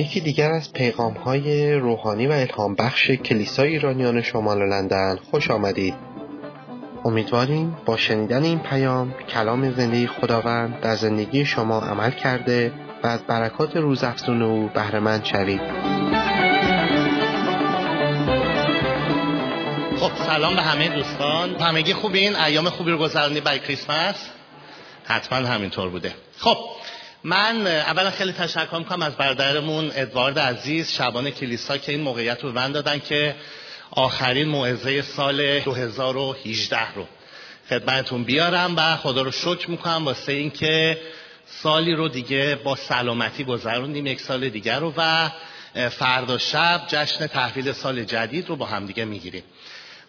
یکی دیگر از پیغام های روحانی و الهام بخش کلیسای ایرانیان شمال لندن خوش آمدید. امیدواریم با شنیدن این پیام کلام زندگی خداوند در زندگی شما عمل کرده و از برکات روزافزون او بهرهمند شوید. خب سلام به همه دوستان. همگی خوبین؟ ایام خوبی رو گذراندی برای کریسمس؟ حتما همینطور بوده. خب من اولا خیلی تشکر می‌کنم از برادرمون ادوارد عزیز شبان کلیسا که این موقعیت رو وند دادن که آخرین موعظه سال 2018 رو خدمتتون بیارم و خدا رو شکر می‌کنم واسه اینکه سالی رو دیگه با سلامتی گذروندیم یک سال دیگر رو و فردا شب جشن تحویل سال جدید رو با همدیگه می‌گیریم.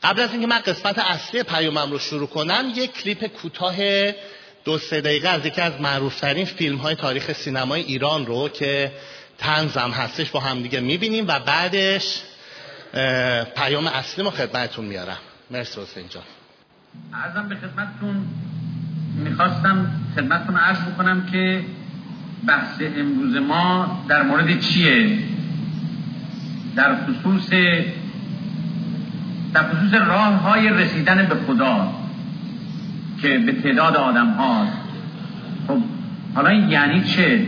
قبل از اینکه من قسمت اصلی پیامم رو شروع کنم یک کلیپ کوتاه دو سه دقیقه از یکی از معروفترین فیلم های تاریخ سینمای ایران رو که تنزم هستش با همدیگه می‌بینیم و بعدش پیام اصلی ما خدمتتون میارم. مرسی حسین جان. ارزم به خدمتتون می‌خواستم خدمتتون عرض بکنم که بحث امروز ما در مورد چیه؟ در خصوص در خصوص راه های رسیدن به خدا. که به تعداد آدم هاست خب حالا این یعنی چه؟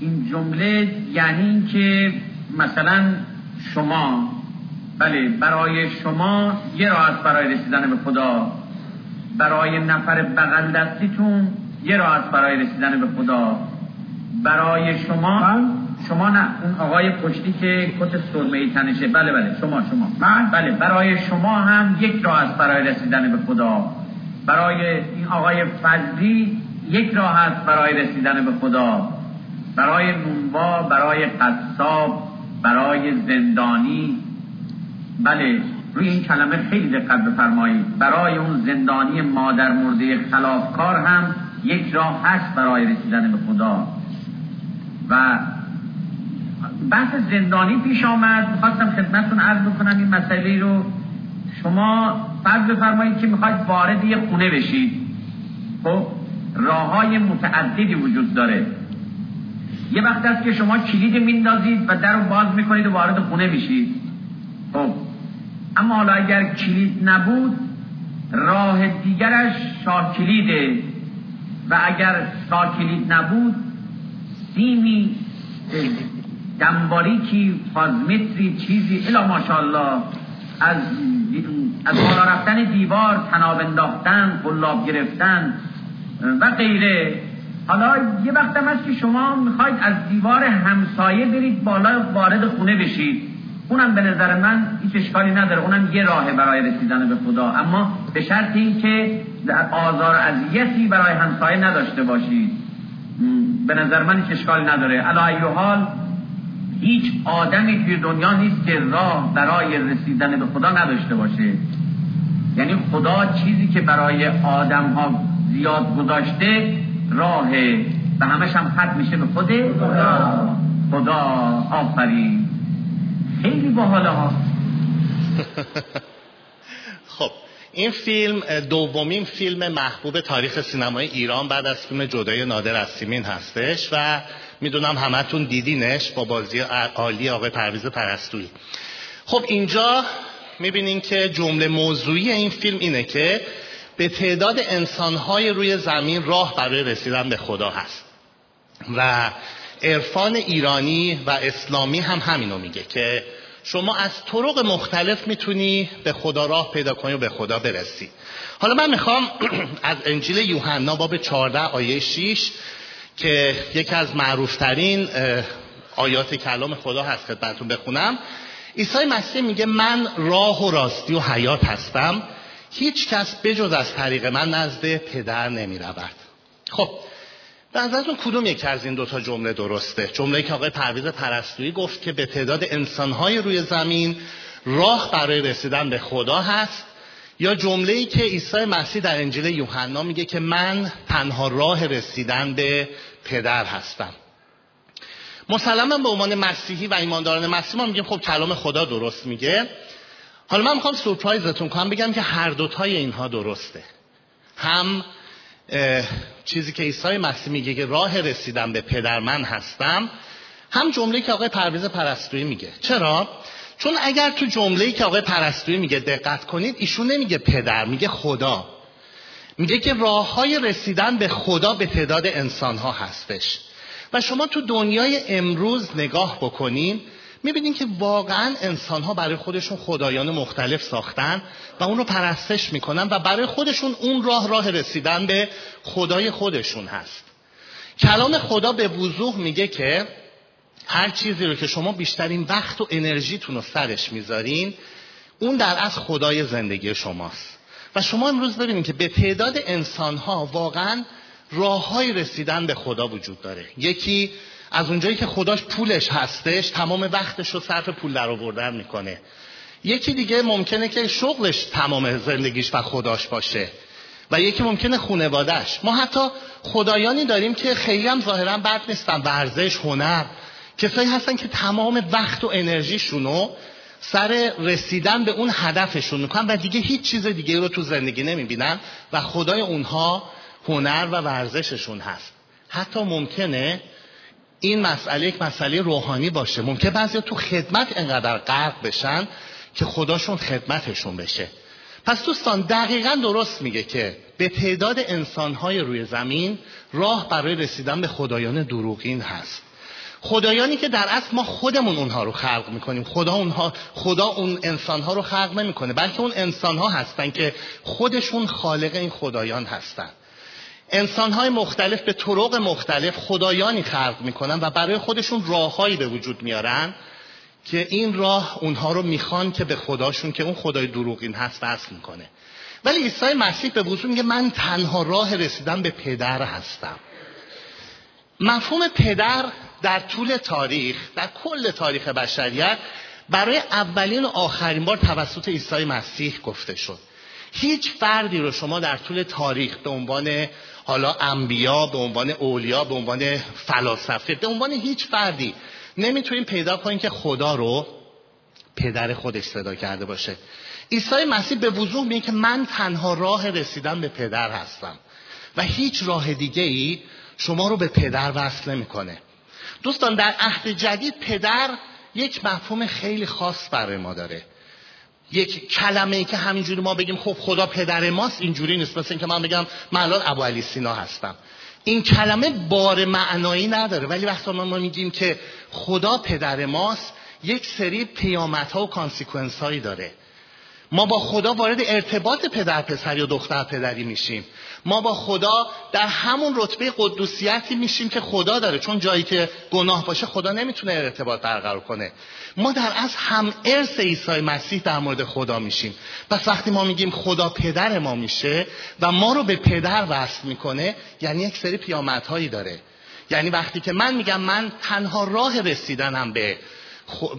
این جمله یعنی این که مثلا شما بله برای شما یه راه برای رسیدن به خدا برای نفر بغل دستیتون یه راه برای رسیدن به خدا برای شما شما نه اون آقای پشتی که کت سرمه ای تنشه. بله بله شما شما. من؟ بله برای شما هم یک راه برای رسیدن به خدا. برای این آقای فضلی یک راه است برای رسیدن به خدا. برای نونوا برای قصاب برای زندانی. بله روی این کلمه خیلی دقت بفرمایید. برای اون زندانی مادر مرده خلافکار هم یک راه هست برای رسیدن به خدا. و بحث زندانی پیش آمد. می‌خواستم خدمتتون عرض بکنم این مسئله رو. شما فرض بفرمایید که می‌خواید وارد یه خونه بشید. خب راه های متعددی وجود داره. یه وقت است که شما کلید میندازید و در رو باز می‌کنید و وارد خونه بشید خب اما حالا اگر کلید نبود راه دیگرش شاه کلیده و اگر شاه کلید نبود سیمی دنباریکی فازمتری چیزی الا ماشاءالله از از بالا رفتن دیوار تناب انداختن قلاب گرفتن و غیره. حالا یه وقت هم هست که شما می‌خواید از دیوار همسایه برید بالا وارد خونه بشید. اونم به نظر من هیچ اشکالی نداره. اونم یه راهه برای رسیدن به خدا. اما به شرط اینکه آزار اذیتی برای همسایه نداشته باشید. به نظر من هیچ اشکالی نداره. علی حال هیچ آدمی توی دنیا نیست که راه برای رسیدن به خدا نداشته باشه. یعنی خدا چیزی که برای آدم ها زیاد گذاشته راهه و همش هم خط میشه به خود خدا. خدا آفرین. خیلی باحاله ها. خب این فیلم دومین فیلم محبوب تاریخ سینمای ایران بعد از فیلم جدای نادر از سیمین هستش و می‌دونم همتون دیدینش با بازی عالی آقای پرویز پرستویی. خب اینجا می‌بینین که جمله موضوعی این فیلم اینه که به تعداد انسانهای روی زمین راه برای رسیدن به خدا هست. و عرفان ایرانی و اسلامی هم همینو میگه که شما از طرق مختلف می‌تونی به خدا راه پیدا کنی و به خدا برسی. حالا من می‌خوام از انجیل یوحنا باب 14 آیه 6 که یکی از معروفترین آیات کلام خدا هست خدمتتون بخونم. عیسی مسیح میگه من راه و راستی و حیات هستم. هیچ کس بجز از طریق من نزد پدر نمی رود خب به نظرتون کدوم یکی از این دوتا جمله درسته؟ جمله که آقای پرویز پرستویی گفت که به تعداد انسانهای روی زمین راه برای رسیدن به خدا هست یا جمله ای که عیسی مسیح در انجیل یوحنا میگه که من تنها راه رسیدن به پدر هستم. مسلما به عنوان مسیحی و ایمانداران مسیحی ما میگیم خب کلام خدا درست میگه. حالا من می‌خوام سورپرایزتون کنم بگم که هر دوتای اینها درسته. هم چیزی که عیسی مسیح میگه که راه رسیدن به پدر من هستم هم جمله که آقای پرویز پرستویی میگه. چرا؟ چون اگر تو جمله‌ای که آقای پرستویی میگه دقت کنید ایشون نمیگه پدر میگه خدا. میگه که راه های رسیدن به خدا به تعداد انسان ها هستش. و شما تو دنیای امروز نگاه بکنین می‌بینین که واقعا انسان ها برای خودشون خدایان مختلف ساختن و اون رو پرستش می‌کنن و برای خودشون اون راه راه رسیدن به خدای خودشون هست. کلام خدا به وضوح میگه که هر چیزی رو که شما بیشترین وقت و انرژیتون رو سرش می‌ذارین اون در از خدای زندگی شماست. و شما امروز ببینید که به تعداد انسان ها واقعا راه های رسیدن به خدا وجود داره. یکی از اونجایی که خداش پولش هستش تمام وقتش رو صرف پول در آوردن می‌کنه. یکی دیگه ممکنه که شغلش تمام زندگیش و خداش باشه. و یکی ممکنه خونوادش ما حتی خدایانی داریم که خیلی هم ظاهرا بد نیستن. ورزش هنر کسایی هستن که تمام وقت و انرژیشونو سر رسیدن به اون هدفشون می‌کنن و دیگه هیچ چیز دیگه رو تو زندگی نمی‌بینن. و خدای اونها هنر و ورزششون هست. حتی ممکنه این مسئله یک مسئله روحانی باشه. ممکن بعضی تو خدمت انقدر غرق بشن که خداشون خدمتشون بشه. پس دوستان دقیقا درست میگه که به تعداد انسانهای روی زمین راه برای رسیدن به خدایان دروغین هست. خدایانی که در اصل ما خودمون اونها رو خلق می‌کنیم. خدا اونها خدا اون انسانها رو خلق نمی‌کنه بلکه اون انسانها هستن که خودشون خالق این خدایان هستن. انسانهای مختلف به طرق مختلف خدایانی خلق می‌کنن و برای خودشون راههایی به وجود میارن که این راه اونها رو می‌خوان که به خداشون که اون خدای دروغین هست وصل می‌کنه. ولی عیسی مسیح به وضوح میگه من تنها راه رسیدن به پدر هستم. مفهوم پدر در طول تاریخ در کل تاریخ بشریت برای اولین و آخرین بار توسط عیسی مسیح گفته شد. هیچ فردی رو شما در طول تاریخ به عنوان حالا انبیا به عنوان اولیا به عنوان فلاسفه به عنوان هیچ فردی نمی‌تونیم پیدا کنیم که خدا رو پدر خودش صدا کرده باشه. عیسی مسیح به وضوح میگه که من تنها راه رسیدن به پدر هستم و هیچ راه دیگه ای شما رو به پدر وصل نمی‌کنه. دوستان در عهد جدید پدر یک مفهوم خیلی خاص برای ما داره. یک کلمه ای که همینجوری ما بگیم خب خدا پدر ماست اینجوری نیست. مثل اینکه من بگم من الان ابو علی سینا هستم. این کلمه بار معنایی نداره. ولی وقتی ما میگیم که خدا پدر ماست یک سری پیامد ها و consequence هایی داره. ما با خدا وارد ارتباط پدر پسری و دختر پدری میشیم. ما با خدا در همون رتبه قدوسیتی میشیم که خدا داره. چون جایی که گناه باشه خدا نمی‌تونه ارتباط برقرار کنه. ما در از هم ارث عیسی مسیح در مورد خدا میشیم. پس وقتی ما میگیم خدا پدر ما میشه و ما رو به پدر وصل می‌کنه یعنی یک سری پیامدهایی داره. یعنی وقتی که من میگم من تنها راه رسیدنم به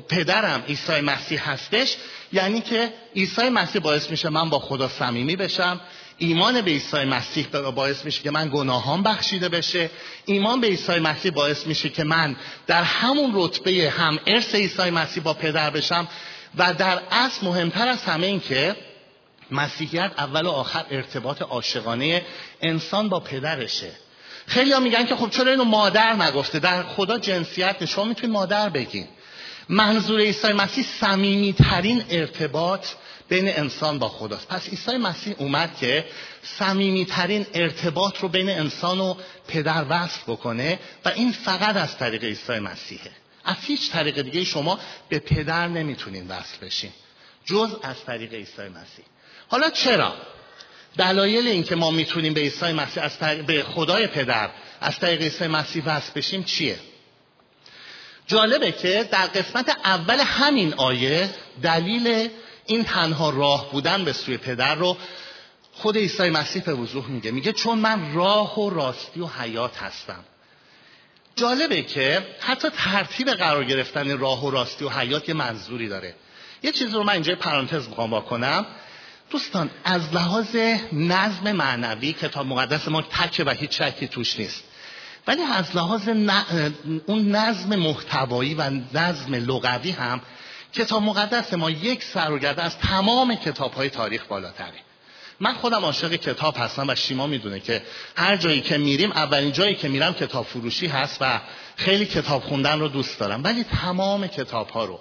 پدرم عیسی مسیح هستش یعنی که عیسی مسیح باعث میشه من با خدا صمیمی بشم. ایمان به عیسی مسیح باعث میشه که من گناهان بخشیده بشه. ایمان به عیسی مسیح باعث میشه که من در همون رتبه هم ارث عیسی مسیح با پدر بشم. و در اصل مهمتر از همه این که مسیحیت اول و آخر ارتباط عاشقانه انسان با پدرشه. خیلی ها میگن که خب چرا اینو مادر نگفته؟ در خدا جنسیت شما می‌تونید مادر بگین منظور عیسی مسیح صمیمی ترین ارتباط بین انسان با خداست. پس عیسی مسیح اومد که صمیمی ترین ارتباط رو بین انسان و پدر وصل بکنه و این فقط از طریق عیسی مسیحه. از هیچ طریق دیگه شما به پدر نمی‌تونین وصل بشین. جز از طریق عیسی مسیح. حالا چرا؟ دلایل اینکه ما می‌تونیم به عیسی مسیح از طریق به خدای پدر از طریق عیسی مسیح وصل بشیم چیه؟ جالبه که در قسمت اول همین آیه دلیل این تنها راه بودن به سوی پدر رو خود عیسی مسیح به وضوح میگه. میگه چون من راه و راستی و حیات هستم. جالبه که حتی ترتیب قرار گرفتن راه و راستی و حیات یه منظوری داره. یه چیزی رو من اینجا پرانتز می‌خوام کنم دوستان از لحاظ نظم معنوی کتاب مقدس ما تکه و هیچ شکی توش نیست. ولی از لحاظ اون نظم محتوایی و نظم لغوی هم کتاب مقدس ما یک سر و از تمام کتاب های تاریخ بالاتره. من خودم عاشق کتاب هستم و شیما می‌دونه که هر جایی که میریم اولین جایی که میرم کتاب فروشی هست و خیلی کتاب خوندن رو دوست دارم. ولی تمام کتاب ها رو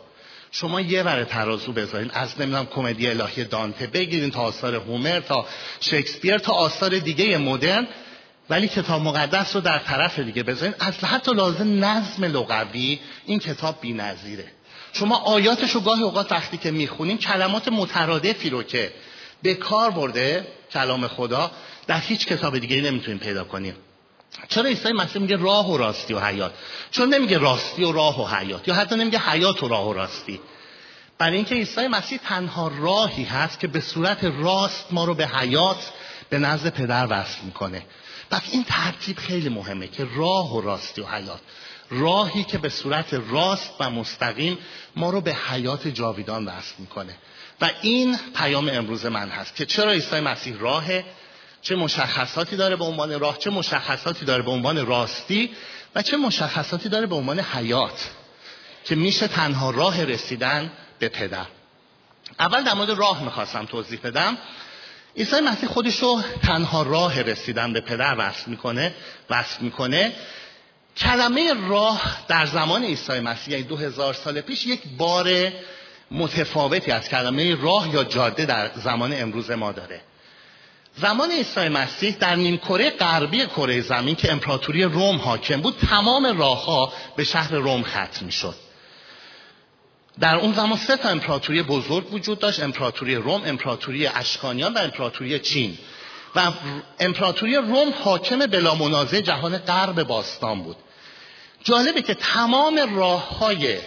شما یه ور ترازو بذارین. از نمی‌دونم کمدی الهی دانته بگیرین تا آثار هومر تا شکسپیر تا آثار دیگه مدرن. ولی کتاب مقدس رو در طرف دیگه بذارین. از حتی لازم نظم لغوی این کتاب بی‌نظیره. شما آیاتش رو گاهی اوقات وقتی که می‌خونین کلمات مترادفی رو که به کار برده کلام خدا در هیچ کتاب دیگه نمی‌تونین پیدا کنیم چرا عیسی مسیح میگه راه و راستی و حیات؟ چون نمیگه راستی و راه و حیات یا حتی نمیگه حیات و راه و راستی. برای اینکه عیسی مسیح تنها راهی هست که به صورت راست ما رو به حیات به نزد پدر وصل می‌کنه. پس این ترتیب خیلی مهمه که راه و راستی و حیات. راهی که به صورت راست و مستقیم ما رو به حیات جاویدان وصل می‌کنه. و این پیام امروز من هست که چرا عیسی مسیح راهه چه مشخصاتی داره به عنوان راه چه مشخصاتی داره به عنوان راستی و چه مشخصاتی داره به عنوان حیات که میشه تنها راه رسیدن به پدر. اول در مورد راه می‌خواستم توضیح بدم. عیسی مسیح خودش رو تنها راه رسیدن به پدر وصل می‌کنه وصل می‌کنه. کلمه راه در زمان عیسی مسیح یعنی دو هزار سال پیش یک بار متفاوتی از کلمه راه یا جاده در زمان امروز ما داره. زمان عیسی مسیح در نیم کره غربی کره زمین که امپراتوری روم حاکم بود تمام راهها به شهر روم ختم می‌شد. در اون زمان سه تا امپراتوری بزرگ وجود داشت امپراتوری روم امپراتوری اشکانیان و امپراتوری چین. و امپراتوری روم حاکم بلا منازع جهان غرب باستان بود. جالبه که تمام راه های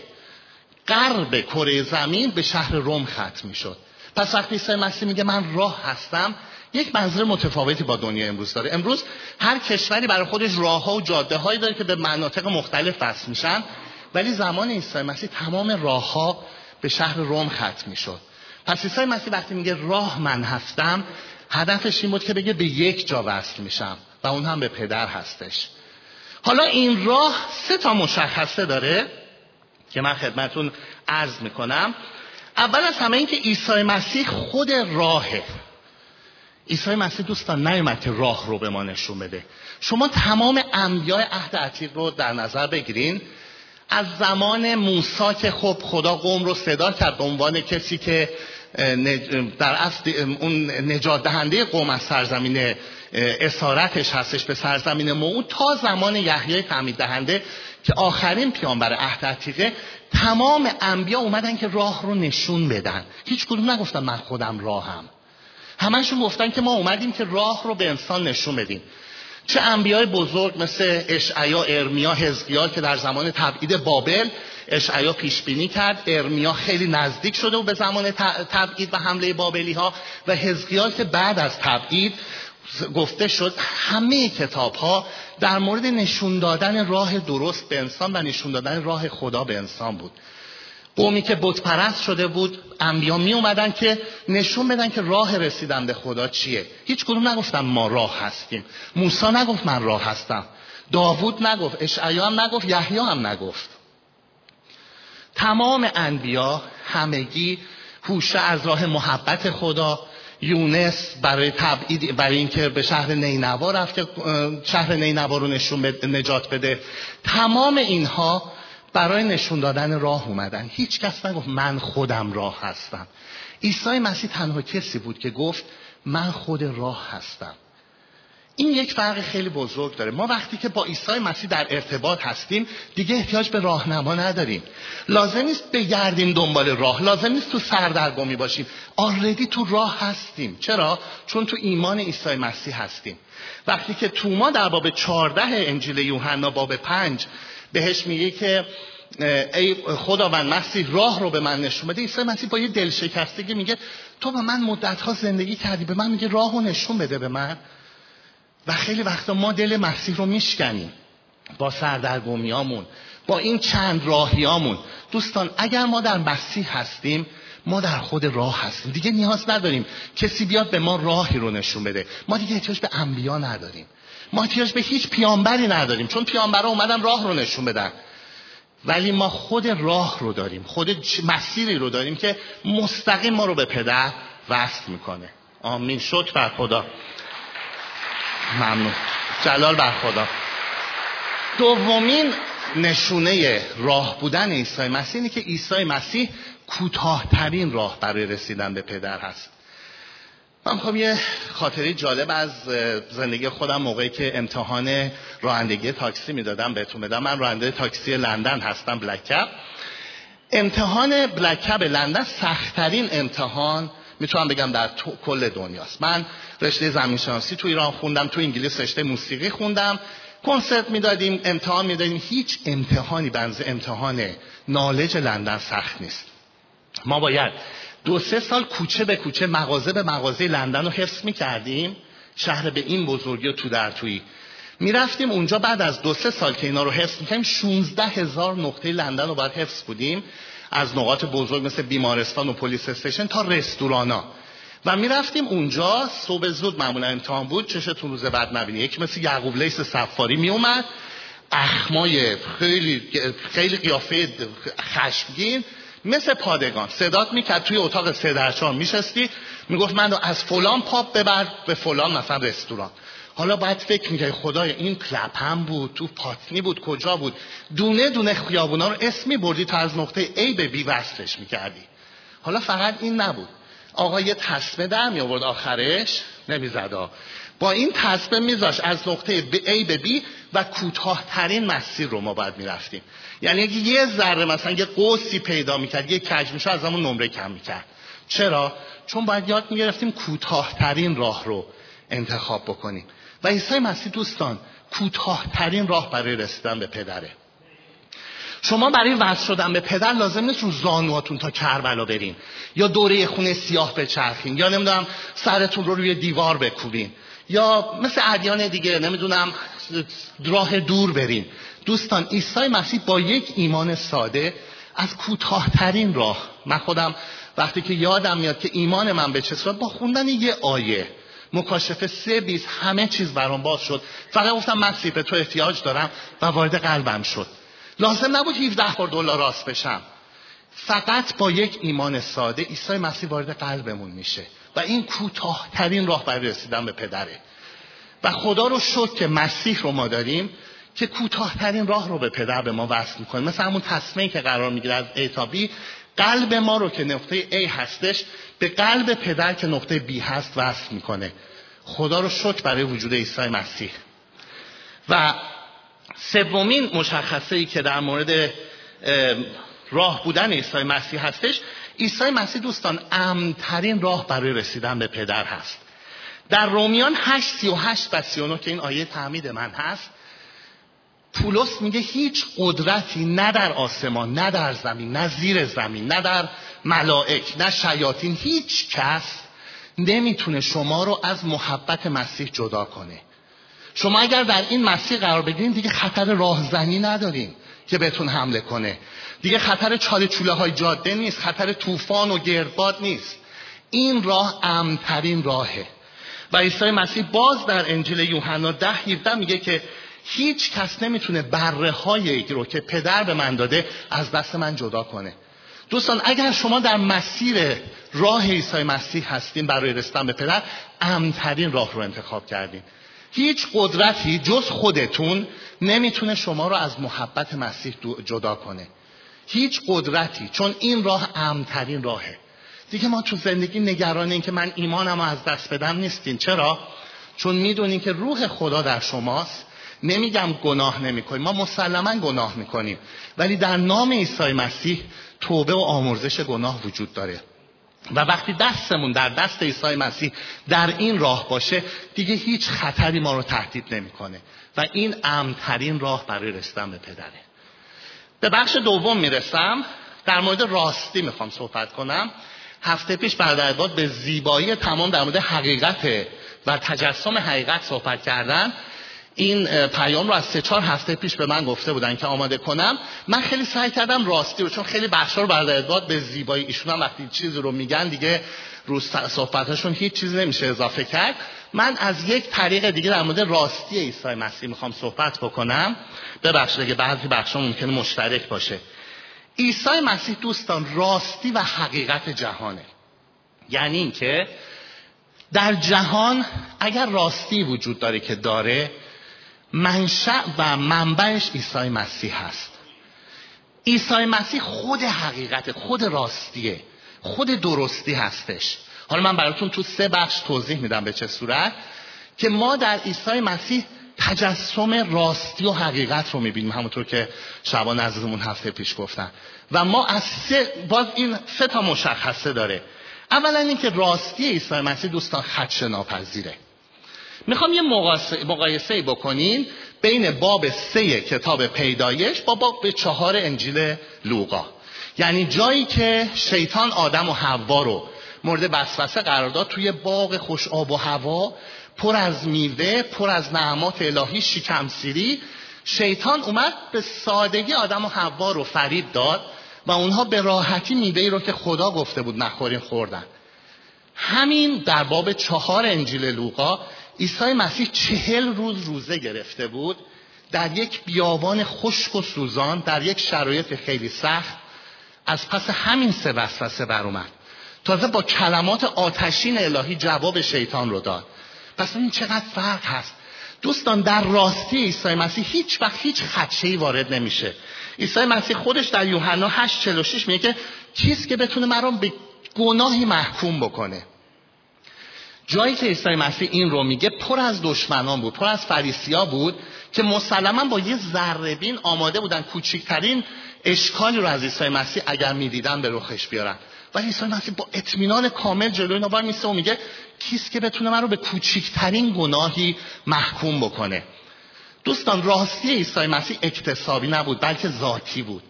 غرب کره زمین به شهر روم ختم می‌شد. پس وقتی عیسی مسیح میگه من راه هستم یک منظر متفاوتی با دنیا امروز داره. امروز هر کشوری برای خودش راه ها و جاده هایی داره که به مناطق مختلف وصل میشن. ولی زمان عیسی مسیح تمام راه ها به شهر روم ختم می‌شد. پس عیسی مسیح وقتی میگه راه من هستم هدفش این بود که بگه به یک جا وصل میشم و اون هم به پدر هستش. حالا این راه سه تا مشخصه داره که من خدمتون عرض می‌کنم. اول از همه این که عیسی مسیح خود راهه. عیسی مسیح دوستان نیومد که راه رو به ما نشون بده. شما تمام انبیاء عهد عتیق رو در نظر بگیرین. از زمان موسی که خب خدا قوم رو صدا کرد به عنوان کسی که در اصل اون نجات دهنده قوم از سرزمین اسارتش هستش به سرزمین موعود تا زمان یحیی تعمید دهنده که آخرین پیامبر عهد عتیقه تمام انبیا اومدن که راه رو نشون بدن. هیچ کدوم نگفتن من خودم راهم. همشون گفتن که ما اومدیم که راه رو به انسان نشون بدیم. چه انبیای بزرگ مثل اشعیا ارمیا حزقیا که در زمان تبعید بابل اشعیا پیش بینی کرد. ارمیا خیلی نزدیک شده و به زمان تبعید و حمله بابلی ها و حزقیا که بعد از تبعید گفته شد همه کتاب ها در مورد نشون دادن راه درست به انسان و نشون دادن راه خدا به انسان بود. قومی که بتپرست شده بود انبیا می اومدن که نشون بدن که راه رسیدن به خدا چیه. هیچ کدوم نگفتن ما راه هستیم. موسی نگفت من راه هستم. داوود نگفت اشعیا هم نگفت یحیی هم نگفت. تمام انبیا همگی هوشه از راه محبت خدا یونس برای تبعید برای اینکه به شهر نینوا رفت شهر نینوا رو نشون. نجات بده. تمام اینها برای نشون دادن راه اومدن. هیچ کس نگفت من خودم راه هستم. عیسی مسیح تنها کسی بود که گفت من خود راه هستم. این یک فرق خیلی بزرگ داره. ما وقتی که با عیسی مسیح در ارتباط هستیم دیگه احتیاج به راهنما نداریم. لازم نیست بگردیم دنبال راه. لازم نیست تو سردرگمی باشیم. آردی تو راه هستیم. چرا؟ چون تو ایمان عیسی مسیح هستیم. وقتی که توما در باب 14 انجیل یوحنا باب 5 بهش میگه که ای خداوند مسیح راه رو به من نشون بده. عیسی مسیح با یه دل شکستگی میگه تو به من مدت ها زندگی کردی به من میگه راه رو نشون بده به من. و خیلی وقتا ما دل مسیح رو میشکنیم با سردرگمیامون با این چند راهیامون دوستان اگر ما در مسیح هستیم ما در خود راه هستیم. دیگه نیاز نداریم کسی بیاد به ما راهی رو نشون بده. ما دیگه احتیاج به انبیا نداریم. ما احتیاج به هیچ پیامبری نداریم چون پیامبرا اومدن راه رو نشون بدن. ولی ما خود راه رو داریم خود مسیری رو داریم که مستقیم ما رو به پدر وصل می‌کنه. آمین. شکر بر خدا. ممنون. جلال بر خدا. دومین نشونه راه بودن عیسی مسیح اینه که عیسی مسیح کوتاهترین راه برای رسیدن به پدر هست. من می‌خوام یه خاطری جالب از زندگی خودم موقعی که امتحان رانندگی تاکسی می‌دادم بهتون بدم. من راننده تاکسی لندن هستم بلک امتحان بلک لندن سختترین امتحان می‌تونم بگم در کل دنیاست. من رشته زمین شناسی تو ایران خوندم تو انگلیس رشته موسیقی خوندم. کنسرت می‌دادیم امتحان می‌دادیم. هیچ امتحانی بنز امتحان نالج لندن سخت نیست. ما باید دو سه سال کوچه به کوچه مغازه به مغازه لندن رو حفظ می‌کردیم. شهر به این بزرگی و تو در تویی می‌رفتیم اونجا بعد از دو سه سال که اینا رو حفظ می‌کنیم 16 هزار نقطه لندن رو باید حفظ بودیم. از نقاط بزرگ مثل بیمارستان و پلیس استیشن تا رستورانا. و می‌رفتیم اونجا صبح زود معمولا امتحان بود چشتون روز بعد نبینی. یکی مثل یعقوب لیس سفاری میومد اخمای خیلی خیلی قیافه خشمگین. مثل پادگان. صدات می‌کرد توی اتاق سه در چهار. میشستی می‌گفت من از فلان پاپ ببر به فلان مثلا رستوران. حالا باید فکر می‌کنی خدای این کلپم بود تو پاتنی بود کجا بود؟ دونه دونه خیابونا رو اسمی بردی تا از نقطه A به B وصلش می‌کردی. حالا فقط این نبود. آقا یه تسمه در می آورد آخرش. نمی‌زد با این تسمه میذاش از نقطه A به B و کوتاهترین مسیر رو ما باید می‌رفتیم. یعنی اگه یه ذره مثلا یه قوسی پیدا می‌کرد یه کج میشه از همون نمره کم می‌کرد. چرا؟ چون باید یاد می‌گرفتیم کوتاهترین راه رو انتخاب بکنیم. و عیسی مسیح دوستان کوتاهترین راه برای رسیدن به پدره. شما برای وصل شدن به پدر لازم نیست رو زانواتون تا کربلا برین. یا دوره خونه سیاه بچرخین. یا نمی‌دونم سرتون رو روی دیوار بکوبین. یا مثل ادیان دیگه نمی‌دونم راه دور برین دوستان عیسی مسیح با یک ایمان ساده از کوتاهترین راه. من خودم وقتی که یادم میاد که ایمان من به چه صورت با خوندن یه آیه مکاشفه سه بیس همه چیز برام باز شد. فقط گفتم مسیح به تو احتیاج دارم و وارد قلبم شد. لازم نبود 17 بار دلار راست بشم. فقط با یک ایمان ساده عیسی مسیح وارد قلبمون میشه. این کوتاهترین راه برای رسیدن به پدره. و خدا رو شد که مسیح رو ما داریم که کوتاهترین راه رو به پدر به ما وصل می‌کنه. مثل همون تصمیه که قرار می‌گیره از A تا B قلب ما رو که نقطه A هستش به قلب پدر که نقطه B هست وصل می‌کنه. خدا رو شکر برای وجود عیسی مسیح. و سومین مشخصه ای که در مورد راه بودن عیسی مسیح هستش عیسی مسیح دوستان امترین راه برای رسیدن به پدر هست. در رومیان 8 38 و 39 که این آیه تعمید من هست پولس میگه هیچ قدرتی نه در آسمان نه در زمین نه زیر زمین نه در ملائک نه شیاطین هیچ کس نمی‌تونه شما رو از محبت مسیح جدا کنه. شما اگر در این مسیر قرار بگیرین دیگه خطر راهزنی ندارین. که بهتون حمله کنه. دیگه خطر چاله چوله های جاده نیست خطر طوفان و گردباد نیست. این راه امترین راهه. و عیسی مسیح باز در انجیل یوحنا ده 17 میگه که هیچ کس نمی‌تونه بره های رو که پدر به من داده از دست من جدا کنه. دوستان اگر شما در مسیر راه عیسی مسیح هستین برای رسیدن به پدر امترین راه رو انتخاب کردین. هیچ قدرتی جز خودتون نمی‌تونه شما رو از محبت مسیح جدا کنه. هیچ قدرتی چون این راه امترین راهه. دیگه ما تو زندگی نگران این که من ایمانم از دست بدم نیستین. چرا؟ چون می‌دونین که روح خدا در شماست. نمیگم گناه نمی‌کنیم ما مسلما گناه می‌کنیم. ولی در نام عیسی مسیح توبه و آمرزش گناه وجود داره. و وقتی دستمون در دست عیسی مسیح در این راه باشه دیگه هیچ خطری ما رو تهدید نمی‌کنه و این امترین راه برای رسیدن به پدره. به بخش دوم می‌رسم. در مورد راستی می‌خوام صحبت کنم. هفته پیش بعد به زیبایی تمام در مورد حقیقت و تجسم حقیقت صحبت کردن. این پیام رو از سه چهار هفته پیش به من گفته بودن که آماده کنم. من خیلی سعی کردم راستی رو چون خیلی بخشا رو برادر به زیبایی ایشون هم وقتی چیزی رو میگن دیگه رو صحبتشون هیچ چیزی نمیشه اضافه کرد. من از یک طریق دیگه در مورد راستی عیسی مسیح می‌خوام صحبت بکنم. ببخشید اگه بعضی بخشا ممکنه مشترک باشه. عیسی مسیح دوستان راستی و حقیقت جهانه. یعنی اینکه در جهان اگر راستی وجود داره که داره منشأ و منبعش عیسی مسیح هست. عیسی مسیح خود حقیقت خود راستیه خود درستی هستش. حالا من براتون تو سه بخش توضیح میدم به چه صورت. که ما در عیسی مسیح تجسم راستی و حقیقت رو می‌بینیم همونطور که شبان عزیزمون هفته پیش گفتن. و ما از سه باز این سه تا مشخصه داره. اولا اینکه راستی عیسی مسیح دوستان خدش ناپذیره می‌خوام یه مقایسه بکنین بین باب سه کتاب پیدایش با باب چهار انجیل لوقا. یعنی جایی که شیطان آدم و حوا رو مورد وسوسه قرار داد توی باغ خوش آب و هوا پر از میوه پر از نعمات الهی شکم سیری شیطان اومد به سادگی آدم و حوا رو فریب داد و اونها به راحتی میوه رو که خدا گفته بود نخورین خوردن. همین در باب چهار انجیل لوقا عیسی مسیح چهل روز روزه گرفته بود در یک بیابان خشک و سوزان در یک شرایط خیلی سخت. از پس همین سه وسوسه بر اومد. تازه با کلمات آتشین الهی جواب شیطان رو داد. پس این چقدر فرق هست. دوستان در راستی عیسی مسیح هیچ وقت هیچ خدشه‌ای وارد نمیشه. عیسی مسیح خودش در یوحنا 8:46 میگه که کیست که بتونه مرا به گناهی محکوم بکنه؟ جایی که عیسی مسیح این رو میگه پر از دشمنان بود پر از فریسیا بود که مسلما با یه ذره آماده بودن کوچکترین اشکالی رو از عیسی مسیح اگر می‌دیدن به رخش بیارن. ولی عیسی مسیح با اطمینان کامل جلوی اینا بار میسته و میگه کیست که بتونه من رو به کوچکترین گناهی محکوم بکنه. دوستان راستی عیسی مسیح اکتسابی نبود بلکه ذاتی بود.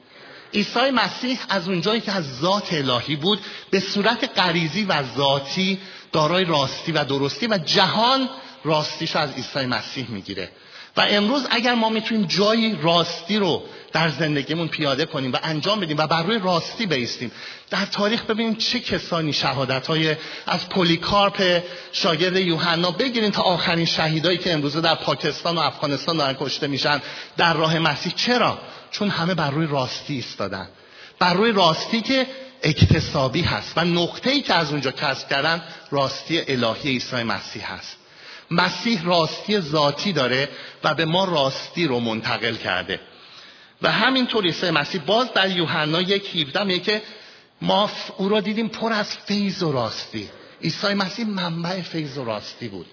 عیسی مسیح از اونجایی که از ذات الهی بود به صورت غریزی و ذاتی دارای راستی و درستی و جهان راستیش از عیسی مسیح می‌گیره. و امروز اگر ما می‌تونیم جایی راستی رو در زندگیمون پیاده کنیم و انجام بدیم و بر روی راستی بیستیم در تاریخ ببینیم چه کسانی شهادت های از پولیکارپ شاگرد یوحنا بگیریم تا آخرین شهیدایی که امروزه در پاکستان و افغانستان دارن کشته میشن در راه مسیح. چرا؟ چون همه بر روی راستی ایستادن. بر روی راستی که اکتسابی هست و نقطه ای که از اونجا کسب کردن راستی الهی عیسی مسیح هست. مسیح راستی ذاتی داره و به ما راستی رو منتقل کرده. و همینطور عیسی مسیح باز در یوحنا یک 17 میگه که ما او را دیدیم پر از فیض و راستی. عیسی مسیح منبع فیض و راستی بود.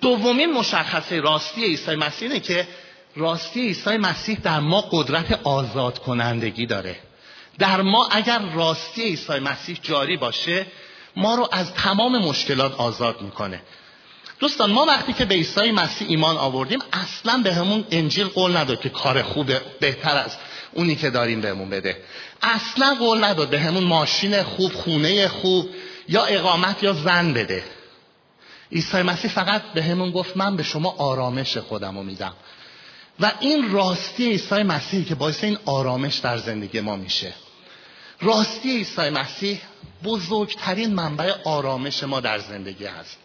دومین مشخصه راستی عیسی مسیح اینه که راستی عیسی مسیح در ما قدرت آزاد کنندگی داره. در ما اگر راستی عیسی مسیح جاری باشه ما رو از تمام مشکلات آزاد می‌کنه. دوستان ما وقتی که به عیسی مسیح ایمان آوردیم اصلا به همون انجیل قول نداد که کار خوب بهتر از اونی که داریم بهمون بده. اصلا قول نداد به همون ماشین خوب خونه خوب یا اقامت یا زن بده. عیسی مسیح فقط به همون گفت من به شما آرامش خودم رو میدم. و این راستی عیسی مسیح که باعث این آرامش در زندگی ما میشه. راستی عیسی مسیح بزرگترین منبع آرامش ما در زندگی هست.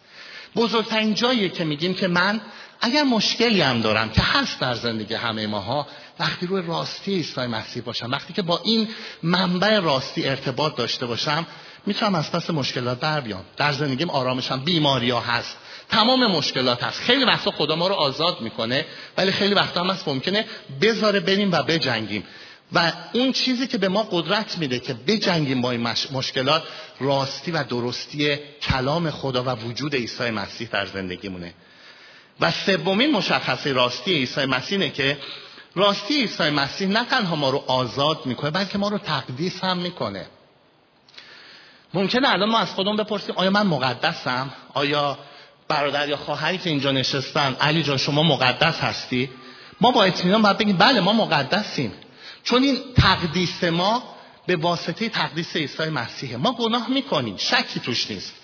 بزرگترین جاییه که میگیم که من اگر مشکلی هم دارم که هست در زندگی همه ماها وقتی روی راستی عیسی مسیح باشم وقتی که با این منبع راستی ارتباط داشته باشم می‌تونم از پس مشکلات در بیام. در زندگیم آرامشم بیماری ها هست. تمام مشکلات هست. خیلی وقتا خدا ما رو آزاد می‌کنه ولی خیلی وقتا هم هست ممکنه بذاره بریم و بجنگیم. و اون چیزی که به ما قدرت میده که بجنگیم با این مشکلات راستی و درستی کلام خدا و وجود عیسی مسیح در زندگیمونه. و سومین مشخصه راستی عیسی مسیح اینه که راستی عیسی مسیح نه تنها ما رو آزاد می‌کنه بلکه ما رو تقدیس هم می‌کنه. ممکنه الان ما از خودمون بپرسیم آیا من مقدسم؟ آیا برادر یا خواهری که اینجا نشستن علی جان شما مقدس هستی؟ ما با اطمینان باید بگیم بله ما مقدسیم. چون این تقدیس ما به واسطه تقدیس عیسی مسیحه. ما گناه می‌کنیم شکی توش نیست.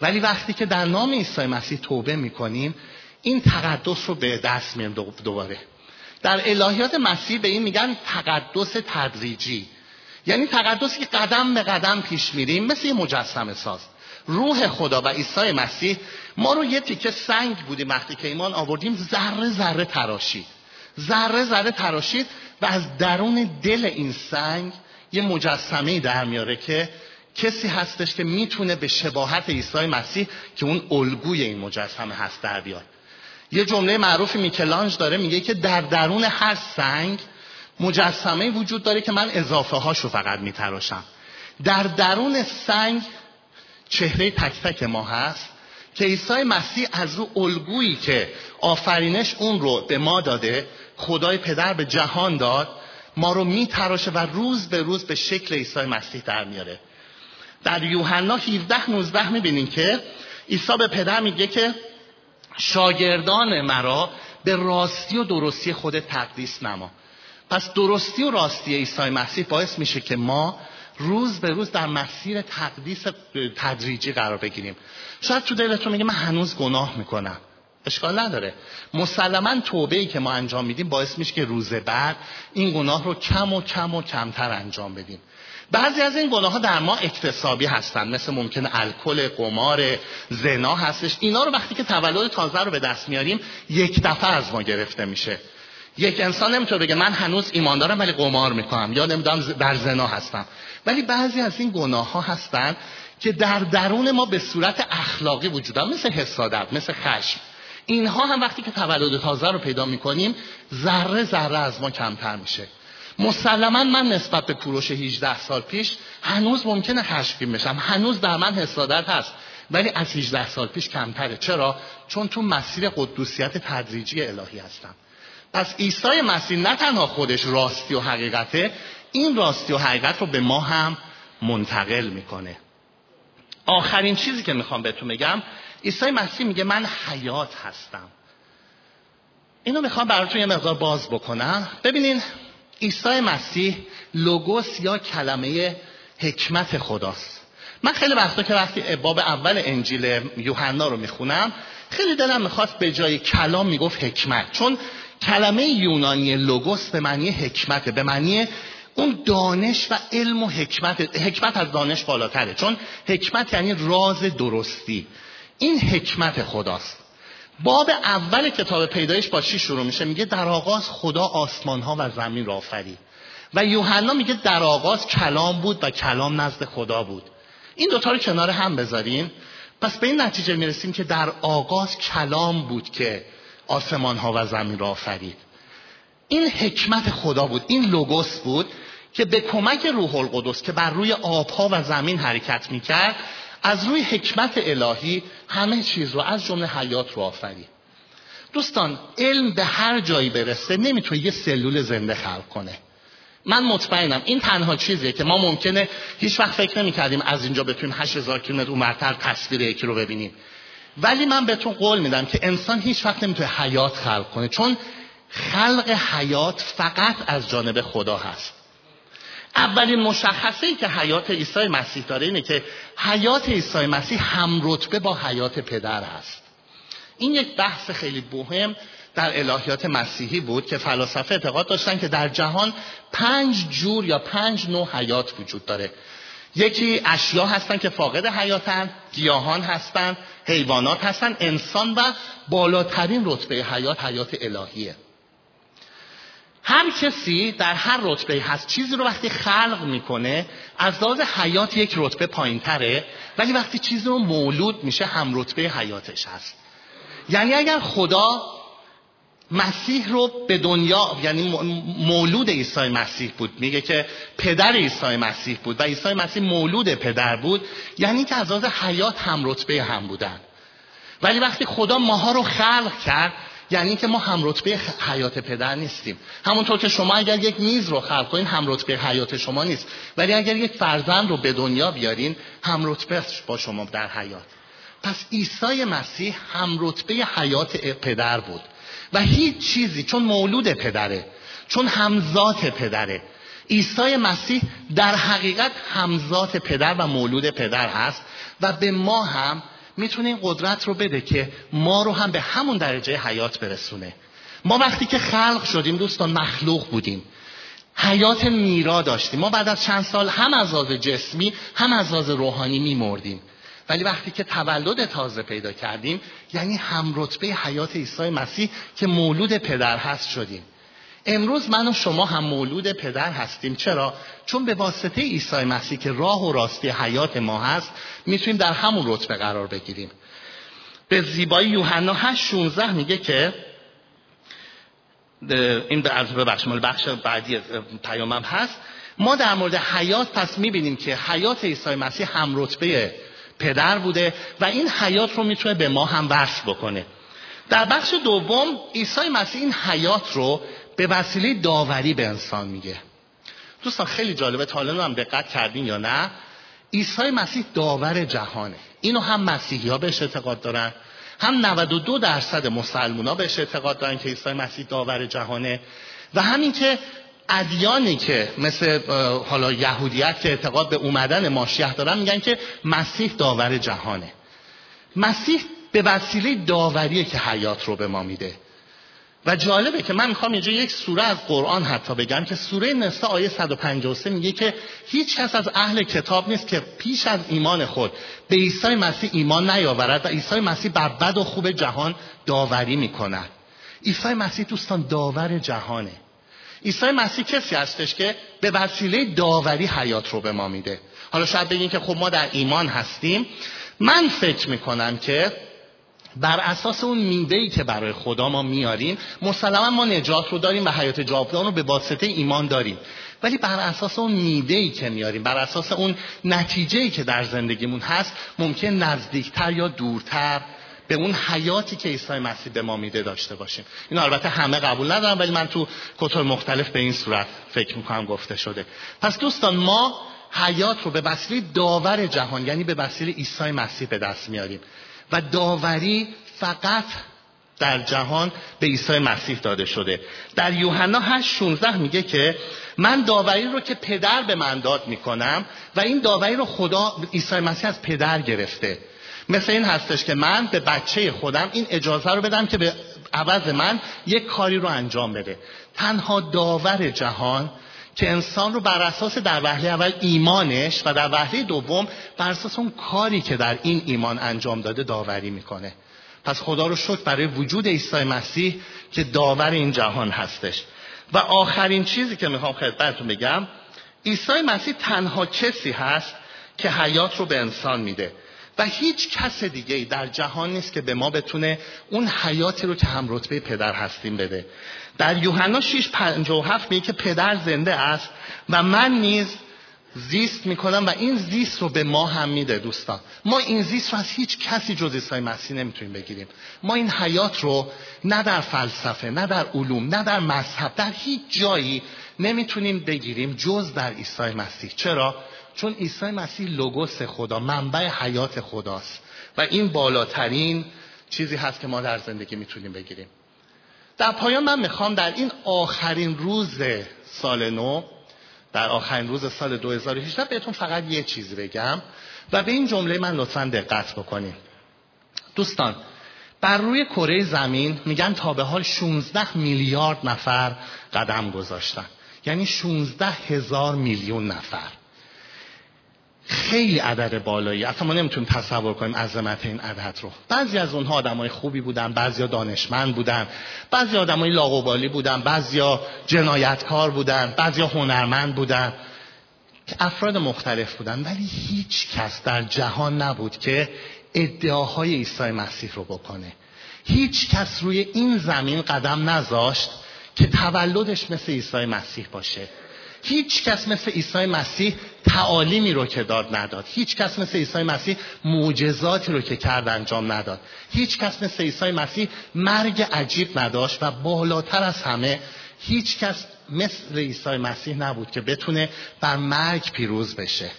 ولی وقتی که در نام عیسی مسیح توبه می‌کنیم این تقدس رو به دست میاریم دوباره. در الهیات مسیح به این میگن تقدس تدریجی. یعنی تقدسی که قدم به قدم پیش میریم مثل یه مجسمه ساز. روح خدا و عیسی مسیح ما رو یه تیکه سنگ بودیم وقتی که ایمان آوردیم ذره ذره تراشید. ذره ذره تراشید و از درون دل این سنگ یه مجسمه در میاره که کسی هستش که می‌تونه به شباهت عیسی مسیح که اون الگوی این مجسمه هست در بیاد. یه جمله معروف میکلانج داره میگه که در درون هر سنگ مجسمه وجود داره که من اضافه هاشو فقط میتراشم. در درون سنگ چهره تک تک ما هست که عیسی مسیح از رو الگویی که آفرینش اون رو به ما داده خدای پدر به جهان داد ما رو میتراشه و روز به روز به شکل عیسی مسیح در میاره. در یوحنا 17 19 می‌بینیم که عیسی به پدر میگه که شاگردان مرا به راستی و درستی خود تقدیس نما. پس درستی و راستی عیسی مسیح باعث میشه که ما روز به روز در مسیر تقدیس تدریجی قرار بگیریم. شاید تو دلتون میگه من هنوز گناه می‌کنم. اشکال نداره. مسلما توبه ای که ما انجام میدیم باعث میشه که روز بعد این گناه رو کم و کم و کمتر انجام بدیم. بعضی از این گناه ها در ما اکتسابی هستن. مثل ممکن الکل قمار زنا هستش. اینا رو وقتی که تولد تازه رو به دست میاریم یک دفعه از ما گرفته میشه. یک انسان نمی‌تونه بگه من هنوز ایمان دارم ولی قمار می‌کنم یا نمی‌دونم در زنا هستم. ولی بعضی از این گناه ها هستن که در درون ما به صورت اخلاقی وجود هم مثل حسادت مثل خشم. اینها هم وقتی که تولد تازه رو پیدا می‌کنیم ذره ذره از ما کمتر میشه. مسلما من نسبت به کوروش 18 سال پیش هنوز ممکنه خشمگین بشم. هنوز در من حسادت هست ولی از 18 سال پیش کمتره. چرا؟ چون تو مسیر قدوسیت تدریجی الهی هستم. پس عیسی مسیح نه تنها خودش راستی و حقیقته این راستی و حقیقت رو به ما هم منتقل می‌کنه. آخرین چیزی که می‌خوام بهتون بگم عیسی مسیح میگه من حیات هستم. اینو می‌خوام براتون یه مقدار باز بکنم. ببینین عیسی مسیح لوگوس یا کلمه حکمت خداست. من خیلی وقتا که وقتی باب اول انجیل یوحنا رو می‌خونم خیلی دلم می‌خواست به جای کلام می‌گفت حکمت. چون کلمه یونانی لوگوس به معنی حکمته به معنی اون دانش و علم و حکمت حکمت از دانش بالاتره. چون حکمت یعنی راز درستی. این حکمت خداست. باب اول کتاب پیدایش با چی شروع میشه؟ میگه در آغاز خدا آسمان ها و زمین را آفرید. و یوحنا میگه در آغاز کلام بود و کلام نزد خدا بود. این دوتا رو کنار هم بذاریم. پس به این نتیجه می‌رسیم که در آغاز کلام بود که آسمان ها و زمین را آفرید. این حکمت خدا بود این لوگوس بود که به کمک روح القدس که بر روی آبها و زمین حرکت می‌کرد از روی حکمت الهی همه چیز رو از جمله حیات رو آفرید. دوستان علم به هر جایی برسه نمی‌تونه یه سلول زنده خلق کنه. من مطمئنم این تنها چیزیه که ما ممکنه هیچ وقت فکر نمی‌کردیم از اینجا بتونیم 8000 کیلومتر اونورتر تصویر یکی رو ببینیم. ولی من بهتون قول میدم که انسان هیچ وقت نمی‌تونه حیات خلق کنه چون خلق حیات فقط از جانب خدا هست. اولین مشخصه ای که حیات عیسی مسیح داره اینه که حیات عیسی مسیح هم رتبه با حیات پدر هست. این یک بحث خیلی مهم در الهیات مسیحی بود که فلاسفه اعتقاد داشتن که در جهان پنج جور یا پنج نوع حیات وجود داره. یکی اشیا هستن که فاقد حیاتن گیاهان هستن حیوانات هستن انسان و بالاترین رتبه حیات حیات الهیه. هر کسی در هر رتبه هست چیزی رو وقتی خلق می‌کنه از لحاظ حیات یک رتبه پایین تره ولی وقتی چیزی رو مولود میشه هم رتبه حیاتش هست. یعنی اگر خدا مسیح رو به دنیا یعنی مولود عیسی مسیح بود. میگه که پدر عیسی مسیح بود و عیسی مسیح مولود پدر بود یعنی که از لحاظ حیات هم رتبه هم بودن. ولی وقتی خدا ماها رو خلق کرد یعنی که ما هم رتبه حیات پدر نیستیم. همونطور که شما اگر یک میز رو خلق کنین هم رتبه حیات شما نیست. ولی اگر یک فرزند رو به دنیا بیارین هم رتبه با شما در حیات. پس عیسی مسیح هم رتبه حیات پدر بود. و هیچ چیزی چون مولود پدره چون همزات پدره. عیسی مسیح در حقیقت همزات پدر و مولود پدر هست و به ما هم می‌تونه این قدرت رو بده که ما رو هم به همون درجه حیات برسونه. ما وقتی که خلق شدیم دوستان مخلوق بودیم. حیات میرا داشتیم. ما بعد از چند سال هم از آز جسمی هم از آز روحانی میمردیم. ولی وقتی که تولد تازه پیدا کردیم یعنی هم رتبه حیات عیسی مسیح که مولود پدر هست شدیم. امروز من و شما هم مولود پدر هستیم. چرا؟ چون به واسطه عیسی مسیح که راه و راستی حیات ما هست می‌تونیم در همون رتبه قرار بگیریم. به زیبایی یوحنا 8 16 میگه که این به از ببخش مال بخش بعدی پیامم هست. ما در مورد حیات پس می‌بینیم که حیات عیسی مسیح هم رتبه پدر بوده و این حیات رو می‌تونه به ما هم وصل بکنه. در بخش دوم عیسی مسیح این حیات رو به وسیله داوری به انسان میگه. دوستان خیلی جالبه. تا هم دقت کردین یا نه. عیسی مسیح داور جهانه اینو هم مسیحی ها بهش اعتقاد دارن. هم 92 درصد مسلمان ها بهش اعتقاد دارن که عیسی مسیح داور جهانه. و همین که ادیانی که مثل حالا یهودیت که اعتقاد به اومدن ماشیح دارن میگن که مسیح داور جهانه. مسیح به وسیله داوریه که حیات رو به ما میده. و جالبه که من می‌خوام اینجا یک سوره از قرآن حتی بگم که سوره نسا آیه 153 میگه که هیچ کس از اهل کتاب نیست که پیش از ایمان خود به عیسی مسیح ایمان نیاورد و عیسی مسیح بر بد و خوب جهان داوری می‌کند. عیسی مسیح دوستان داور جهانه. عیسی مسیح کسی هستش که به وسیله داوری حیات رو به ما میده. حالا شاید بگین که خب ما در ایمان هستیم. من فکر می‌کنم که بر اساس اون میوه‌ای که برای خدا ما میاریم مسلما ما نجات رو داریم و حیات جاودان رو به واسطه ایمان داریم. ولی بر اساس اون میوه‌ای که میاریم بر اساس اون نتیجه‌ای که در زندگیمون هست ممکن نزدیکتر یا دورتر به اون حیاتی که عیسی مسیح به ما میده داشته باشیم. این البته همه قبول ندارم ولی من تو کتب مختلف به این صورت فکر می‌کنم گفته شده. پس دوستان ما حیات رو به وسیله داور جهان یعنی به وسیله عیسی مسیح به دست میاریم و داوری فقط در جهان به عیسی مسیح داده شده. در یوحنا 8 16 میگه که من داوری رو که پدر به من داد می‌کنم و این داوری رو خدا عیسی مسیح از پدر گرفته. مثل این هستش که من به بچه خودم این اجازه رو بدم که به عوض من یک کاری رو انجام بده. تنها داور جهان که انسان رو بر اساس در وهله اول ایمانش و در وهله دوم بر اساس اون کاری که در این ایمان انجام داده داوری می‌کنه. پس خدا رو شکر برای وجود عیسی مسیح که داور این جهان هستش. و آخرین چیزی که می‌خوام خدمتتون بگم عیسی مسیح تنها کسی هست که حیات رو به انسان میده. و هیچ کس دیگه در جهان نیست که به ما بتونه اون حیاتی رو که هم رتبه پدر هستیم بده. در یوحنا 6 57 میگه که پدر زنده است و من نیز زیست می‌کنم و این زیست رو به ما هم میده دوستان. ما این زیست رو از هیچ کسی جز عیسی مسیح نمی‌تونیم بگیریم. ما این حیات رو نه در فلسفه نه در علوم نه در مذهب در هیچ جایی نمی‌تونیم بگیریم جز در عیسی مسیح. چرا؟ چون عیسی مسیح لوگوس خدا منبع حیات خداست. و این بالاترین چیزی هست که ما در زندگی می‌تونیم بگیریم. در پایان من می‌خوام در این آخرین روز سال نو در آخرین روز سال 2018 بهتون فقط یه چیز بگم و به این جمله من لطفا دقت بکنیم دوستان بر روی کره زمین میگن تا به حال 16 میلیارد نفر قدم گذاشتن. یعنی 16 هزار میلیون نفر. خیلی عدد بالایی. اصلا ما نمی‌تونیم تصور کنیم عظمت این عدد رو. بعضی از اونها آدمای خوبی بودن بعضیا دانشمند بودن بعضی آدمای لاغوبالی بودن بعضیا جنایتکار بودن بعضیا هنرمند بودن. افراد مختلف بودن ولی هیچ کس در جهان نبود که ادعاهای عیسی مسیح رو بکنه. هیچ کس روی این زمین قدم نذاشت که تولدش مثل عیسی مسیح باشه. هیچ کس مثل عیسی مسیح تعالیمی رو که داد نداد. هیچ کس مثل عیسی مسیح معجزاتی رو که کرد انجام نداد. هیچ کس مثل عیسی مسیح مرگ عجیب نداشت و بالاتر از همه هیچ کس مثل عیسی مسیح نبود که بتونه بر مرگ پیروز بشه.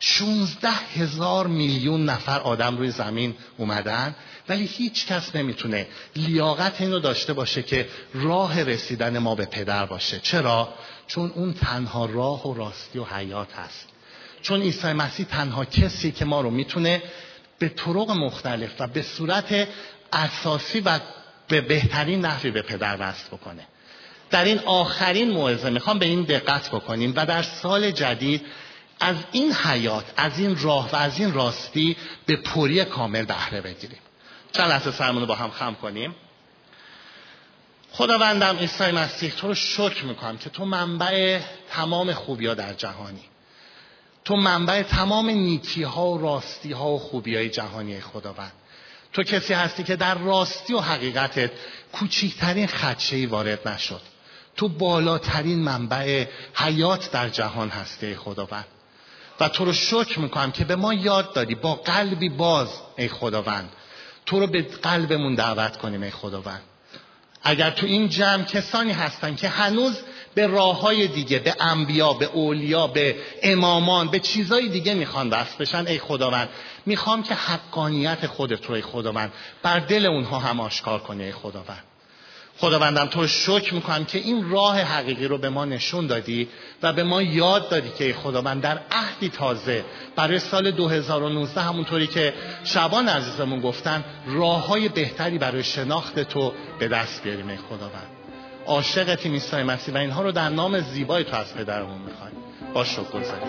16 هزار میلیون نفر آدم روی زمین اومدن ولی هیچ کس نمی‌تونه لیاقت اینو داشته باشه که راه رسیدن ما به پدر باشه. چرا؟ چون اون تنها راه و راستی و حیات هست. چون عیسی مسیح تنها کسی که ما رو می‌تونه به طرق مختلف و به صورت اساسی و به بهترین نحوی به پدر وصل بکنه. در این آخرین موعظه می‌خوام به این دقت بکنیم و در سال جدید از این حیات از این راه و از این راستی به پوری کامل بهره بگیریم. چند لحظه سرمون با هم خم کنیم. خداوندم عیسی مسیح تو رو شکر می‌کنم که تو منبع تمام خوبی ها در جهانی. تو منبع تمام نیکی ها و راستی ها و خوبی های جهانی خداوند. تو کسی هستی که در راستی و حقیقتت کوچکترین خدشه وارد نشد. تو بالاترین منبع حیات در جهان هستی خداوند. و تو رو شکر می‌کنم که به ما یاد دادی. با قلبی باز ای خداوند. تو رو به قلبمون دعوت کنیم ای خداوند. اگر تو این جمع کسانی هستن که هنوز به راه های دیگه به انبیا به اولیا به امامان به چیزای دیگه می‌خوان دست بشن ای خداوند می‌خوام که حقانیت خودت رو ای خداوند بر دل اونها هم آشکار کنی ای خداوند. خداوندم تو شکر می‌کنم که این راه حقیقی رو به ما نشون دادی و به ما یاد دادی که خداوند در عهدی تازه برای سال 2019 همونطوری که شبان عزیزمون گفتن راه های بهتری برای شناخت تو به دست بیاریم ای خداوند. عاشقتی میسای مسیح و اینها رو در نام زیبای تو از پدرمون می‌خوایم. با شکر گذاریم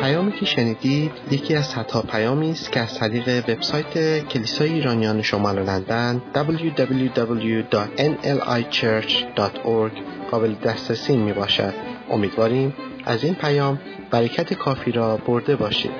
پیامی که شنیدید یکی از صدها پیامی است که از طریق وبسایت کلیسای ایرانیان شمال لندن www.nlichurch.org قابل دسترسی می باشد امیدواریم از این پیام برکت کافی را برده باشید.